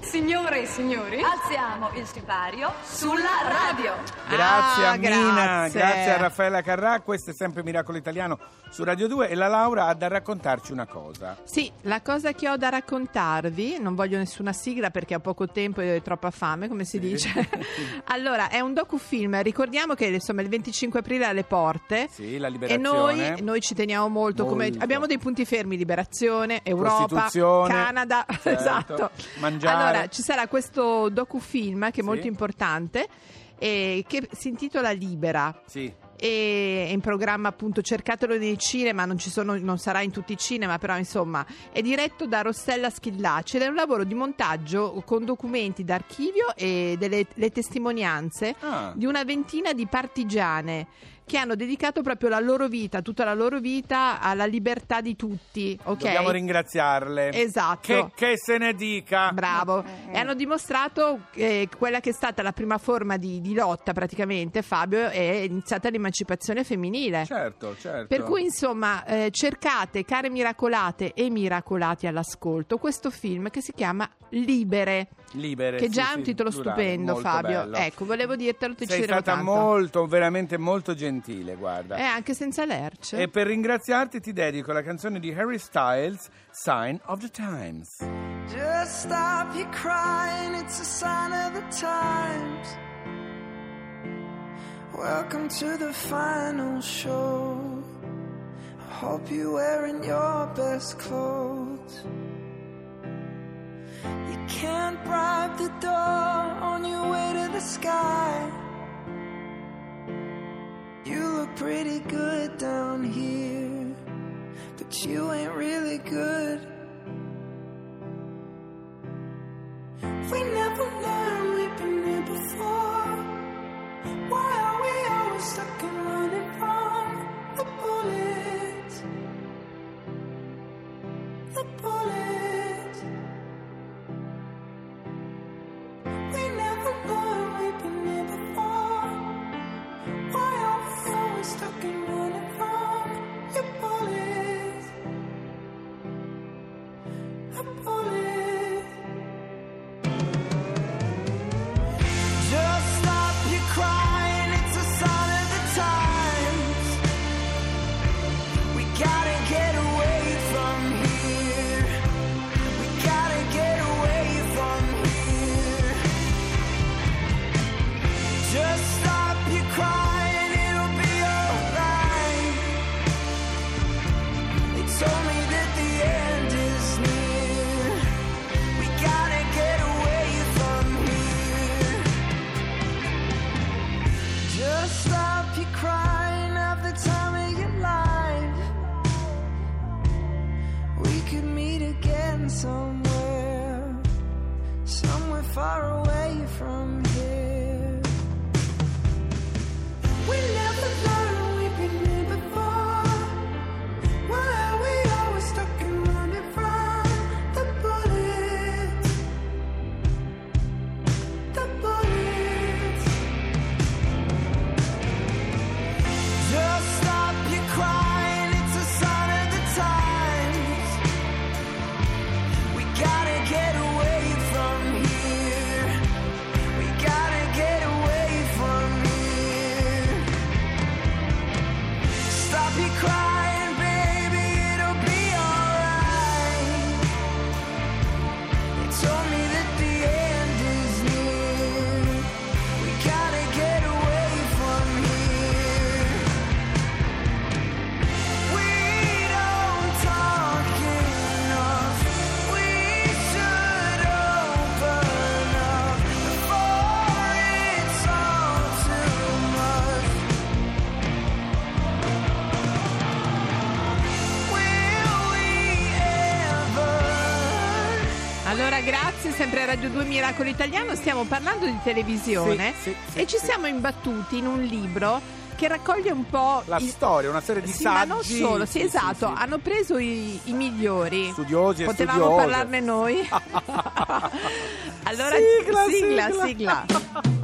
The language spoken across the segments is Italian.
Signore e signori, Alziamo il sipario sulla radio. Grazie Ah, a Mina, grazie. grazie a Raffaella Carrà, questo è sempre Miracolo Italiano su Radio 2 e la Laura ha da raccontarci una cosa. Sì, la cosa che ho da raccontarvi, non voglio nessuna sigla perché ho poco tempo e ho troppa fame, come si dice. allora, è un docufilm, ricordiamo che insomma il 25 aprile è alle porte. Sì, la E liberazione. noi, noi ci teniamo molto, come Molto. abbiamo dei punti fermi, liberazione, Europa, Costituzione, Canada, certo, esatto. mangiare. Allora, ci sarà questo docufilm che è Sì. molto importante e che si intitola Libera Sì, e è in programma appunto cercatelo nei cinema non, ci sono, non sarà in tutti i cinema però insomma è diretto da Rossella Schillaci ed è un lavoro di montaggio con documenti d'archivio e delle le testimonianze Ah. di una ventina di partigiane che hanno dedicato proprio la loro vita, tutta la loro vita alla libertà di tutti, ok? dobbiamo ringraziarle. Esatto. Che, che se ne dica. Bravo, e hanno dimostrato che quella che è stata la prima forma di, di lotta praticamente, Fabio, è iniziata l'emancipazione femminile. Certo, certo. Per cui insomma eh, cercate, care miracolate e miracolati all'ascolto, questo film che si chiama Libere, Libere, che sì, già è un sì, titolo plurale, stupendo Fabio. bello. Ecco, volevo dirtelo, ti Sei stata tanto. molto, veramente molto gentile, guarda. Eh, anche senza lerce. E per ringraziarti ti dedico la canzone di Harry Styles, Sign of the Times. Just stop your crying, it's a sign of the times. Welcome to the final show. I hope you're wearing your best clothes. Can't bribe the door on your way to the sky. You look pretty good down here, but you ain't really good. Grazie, sempre a Radio 2 Miracolo Italiano. Stiamo parlando di televisione Sì, sì, sì, e ci sì. siamo imbattuti in un libro che raccoglie un po' La il- storia, una serie di Sì, saggi. ma non solo, sì, sì, esatto. sì. Hanno preso i, i migliori. Studiosi e Potevamo studiose. parlarne noi. allora, Sigla, sigla, sigla. sigla.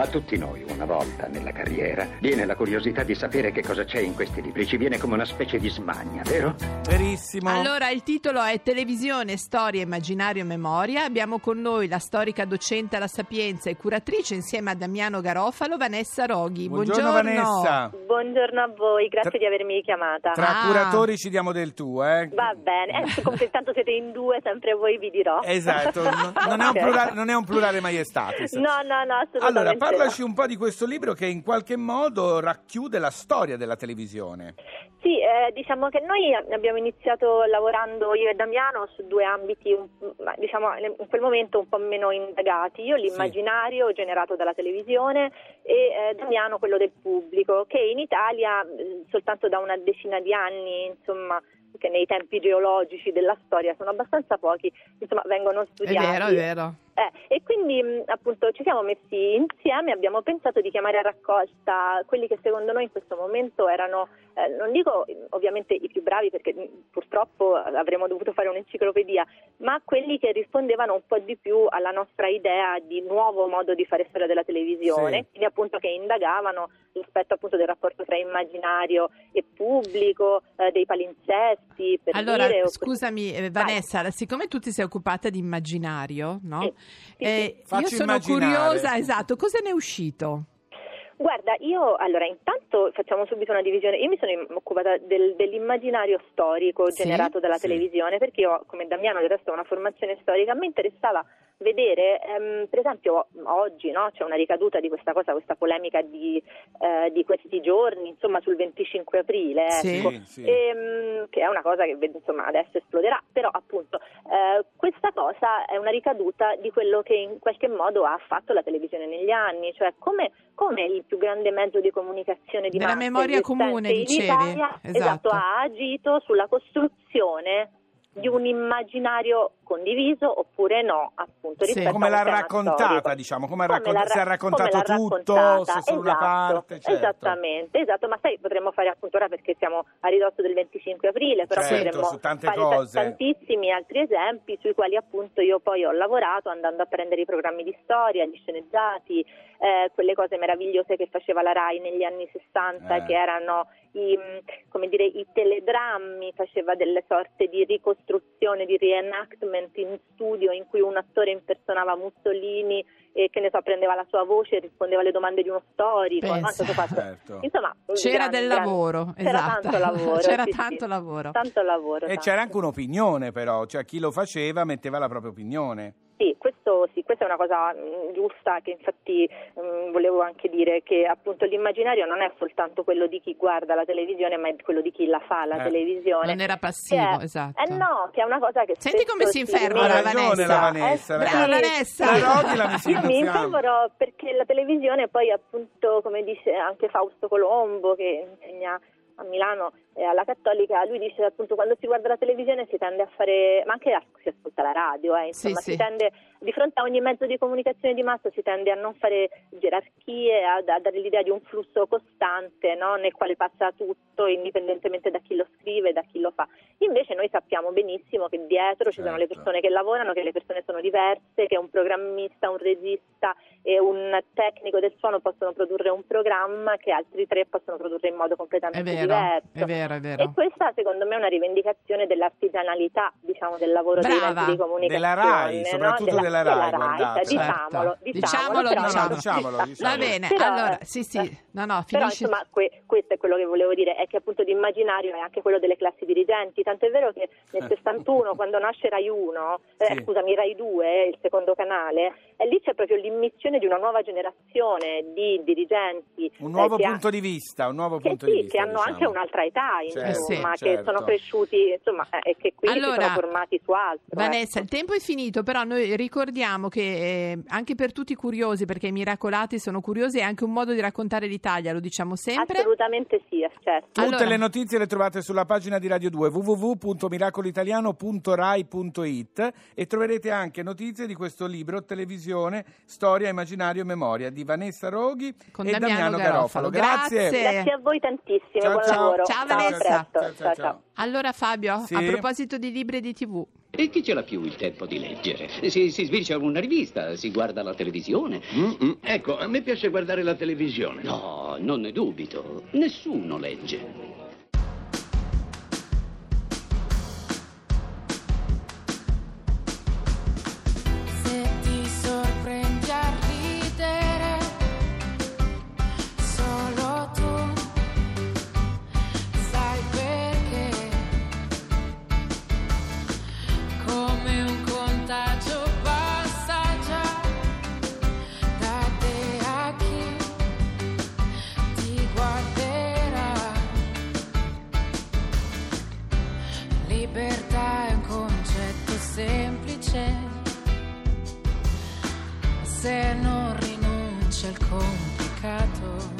A tutti noi, una volta nella carriera, viene la curiosità di sapere che cosa c'è in questi libri. Ci viene come una specie di smania, vero? Verissimo. Allora, il titolo è Televisione, Storia, Immaginario e Memoria. Abbiamo con noi la storica docente alla Sapienza e curatrice insieme a Damiano Garofalo, Vanessa Roghi. Buongiorno, Vanessa. Buongiorno a voi, grazie Tra- di avermi chiamata. Tra Ah. curatori ci diamo del tu, eh? Va bene, eh, come tanto siete in due, sempre voi vi dirò. Esatto, non, non è un plurale, non è un plurale maiestatis. No, no, no, assolutamente Allora. Parlaci un po' di questo libro che in qualche modo racchiude la storia della televisione. Sì, eh, diciamo che noi abbiamo iniziato lavorando io e Damiano su due ambiti, un- ma, diciamo in quel momento un po' meno indagati. Io l'immaginario generato dalla televisione e eh, Damiano quello del pubblico, che in Italia soltanto da una decina di anni, insomma, che nei tempi geologici della storia sono abbastanza pochi, insomma, vengono È studiati. vero, è vero. Eh, e quindi mh, appunto ci siamo messi insieme, abbiamo pensato di chiamare a raccolta quelli che secondo noi in questo momento erano, eh, non dico mh, ovviamente i più bravi perché mh, purtroppo avremmo dovuto fare un'enciclopedia, ma quelli che rispondevano un po' di più alla nostra idea di nuovo modo di fare storia della televisione, Sì. quindi appunto che indagavano rispetto appunto del rapporto tra immaginario e pubblico, eh, dei palinsesti, Allora, dire, o- scusami eh, Vanessa, siccome tu ti sei occupata di immaginario, no? Sì, sì, Eh, io sono immaginare. curiosa, esatto, cosa ne è uscito? Guarda, io allora intanto facciamo subito una divisione. Io mi sono occupata del- dell'immaginario storico Sì, generato dalla sì. televisione perché io, come Damiano, del resto ho una formazione storica. Mi interessava vedere, ehm, per esempio, oggi no, c'è una ricaduta di questa cosa, questa polemica di, eh, di questi giorni, insomma, sul 25 aprile. Sì. ecco. Sì. Ehm, che è una cosa che insomma adesso esploderà, però appunto eh, questa cosa è una ricaduta di quello che in qualche modo ha fatto la televisione negli anni, cioè come, come il più grande mezzo di comunicazione di Della massa memoria comune, in dicevi. Italia, Esatto. esatto, ha agito sulla costruzione di un immaginario condiviso oppure no, appunto, Sì. Come l'ha raccontata, storico. diciamo, come Come raccon- l'ha se ha ra- raccontato tutto, raccontata, se solo una esatto, parte, certo. Esattamente, esatto, ma sai, potremmo fare appunto ora perché siamo a ridosso del 25 aprile, però Certo, potremmo su tante fare cose. tantissimi altri esempi sui quali appunto io poi ho lavorato andando a prendere i programmi di storia, gli sceneggiati, eh, quelle cose meravigliose che faceva la RAI negli anni 60 Eh. che erano i, dire, i teledrammi, faceva delle sorte di ricostruzione, di reenactment in studio in cui un attore impersonava Mussolini e che ne so, prendeva la sua voce e rispondeva alle domande di uno storico. no? Pensa. È stato fatto- Certo. Insomma, C'era grande- del grande- lavoro, C'era esatto. tanto lavoro. C'era sì, tanto sì. lavoro. Tanto lavoro. E tanto. c'era anche un'opinione però, cioè chi lo faceva metteva la propria opinione. Sì, questo, sì, questa è una cosa mh, giusta che infatti mh, volevo anche dire che appunto l'immaginario non è soltanto quello di chi guarda la televisione, ma è quello di chi la fa la Eh. televisione. Non era passivo, Che è- esatto. Eh no, che è una cosa che Senti come si inferma la ragione la Vanessa. Eh, brava ragazzi. Vanessa. La Rodi la mi Io mi infervorò perché la televisione poi appunto, come dice anche Fausto Colombo che insegna a Milano e alla Cattolica, lui dice appunto quando si guarda la televisione si tende a fare, ma anche si ascolta la radio, eh, insomma, Sì, si sì. tende di fronte a ogni mezzo di comunicazione di massa si tende a non fare gerarchie, a, a dare l'idea di un flusso costante no? nel quale passa tutto indipendentemente da chi lo scrive, da chi lo fa. Invece noi sappiamo benissimo che dietro ci sono le Certo. persone che lavorano, che le persone sono diverse, che un programmista, un regista e un tecnico del suono possono produrre un programma che altri tre possono produrre in modo È completamente vero, diverso. è vero, è E vero. questa secondo me è una rivendicazione dell'artigianalità, diciamo, del lavoro Brava. dei mezzi di comunicazione. Della RAI, no? soprattutto della RAI, guardate. diciamolo, Certo. diciamolo, Diciamolo, però diciamo. no, diciamolo, ci sta. diciamo. Va bene, Però, allora, eh, sì, sì, eh, no, no, Però insomma que- questo è quello che volevo dire, è che appunto l'immaginario è anche quello delle classi dirigenti, tanto è vero che nel 61 quando nasce Rai 1, eh, Sì. scusami Rai 2, il secondo canale, e lì c'è proprio l'immissione di una nuova generazione di dirigenti. Un nuovo eh, che ha- punto di vista, un nuovo punto sì, di vista. che hanno diciamo. anche un'altra età, Certo, insomma, certo. che sono cresciuti, insomma, eh, e che quindi si Allora, sono formati su altro. Vanessa, ecco. il tempo è finito, però noi ricordiamo che eh, anche per tutti i curiosi, perché i miracolati sono curiosi, è anche un modo di raccontare l'Italia, lo diciamo sempre. Assolutamente sì, certo. Tutte Allora- le notizie le trovate sulla pagina di Radio 2 www.miracolitaliano.rai.it e troverete anche notizie di questo libro Televisione, Storia, Immaginario e Memoria di Vanessa Roghi Con e Damiano Damiano Garofalo. Garofalo. Grazie. Grazie a voi tantissimo, Ciao, buon ciao. lavoro. Ciao, a Vanessa. Ciao, ciao, ciao. Allora Fabio, Sì. a proposito di libri di TV, E chi ce l'ha più il tempo di leggere? Si, si sbircia una rivista, si guarda la televisione. Mm-mm. Ecco, a me piace guardare la televisione. No, non ne dubito. Nessuno legge. Se non rinuncia al complicato.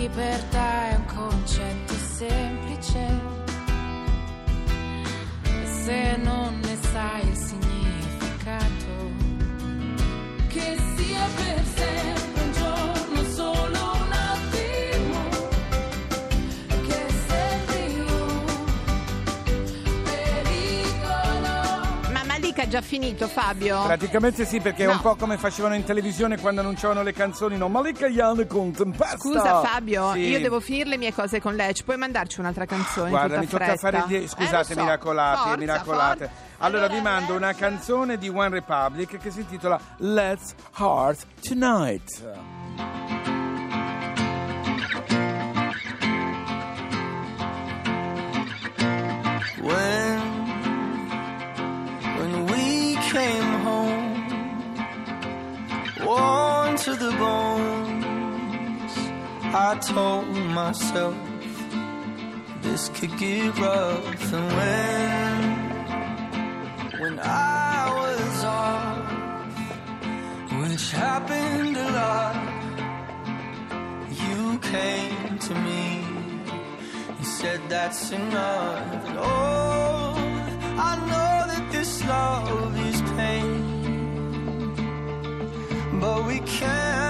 Libertà è un concetto semplice già finito, Fabio? Praticamente sì, perché è No. un po' come facevano in televisione quando annunciavano le canzoni, no? Malika Yan con Tempesta. Scusa Fabio, Sì. io devo finire le mie cose con lei. Ci puoi mandarci un'altra canzone? in Guarda, mi tocca fretta? fare die- Eh, Scusate, lo so. miracolate, Forza, miracolate. forza. Allora, vi Allora, mando una canzone di One Republic che si intitola Let's Heart Tonight. When to the bones, I told myself this could get rough. And when, when I was off, which happened a lot, you came to me. You said that's enough. And oh, I know that this love is But we can't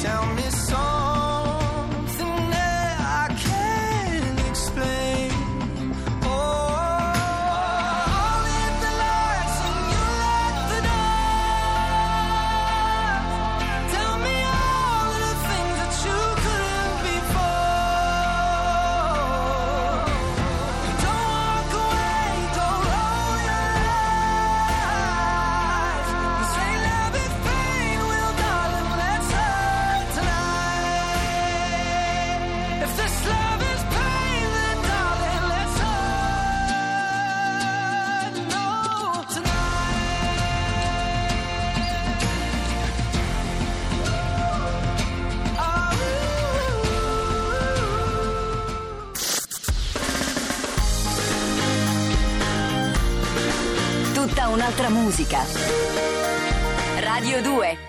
tell me so musica. Radio 2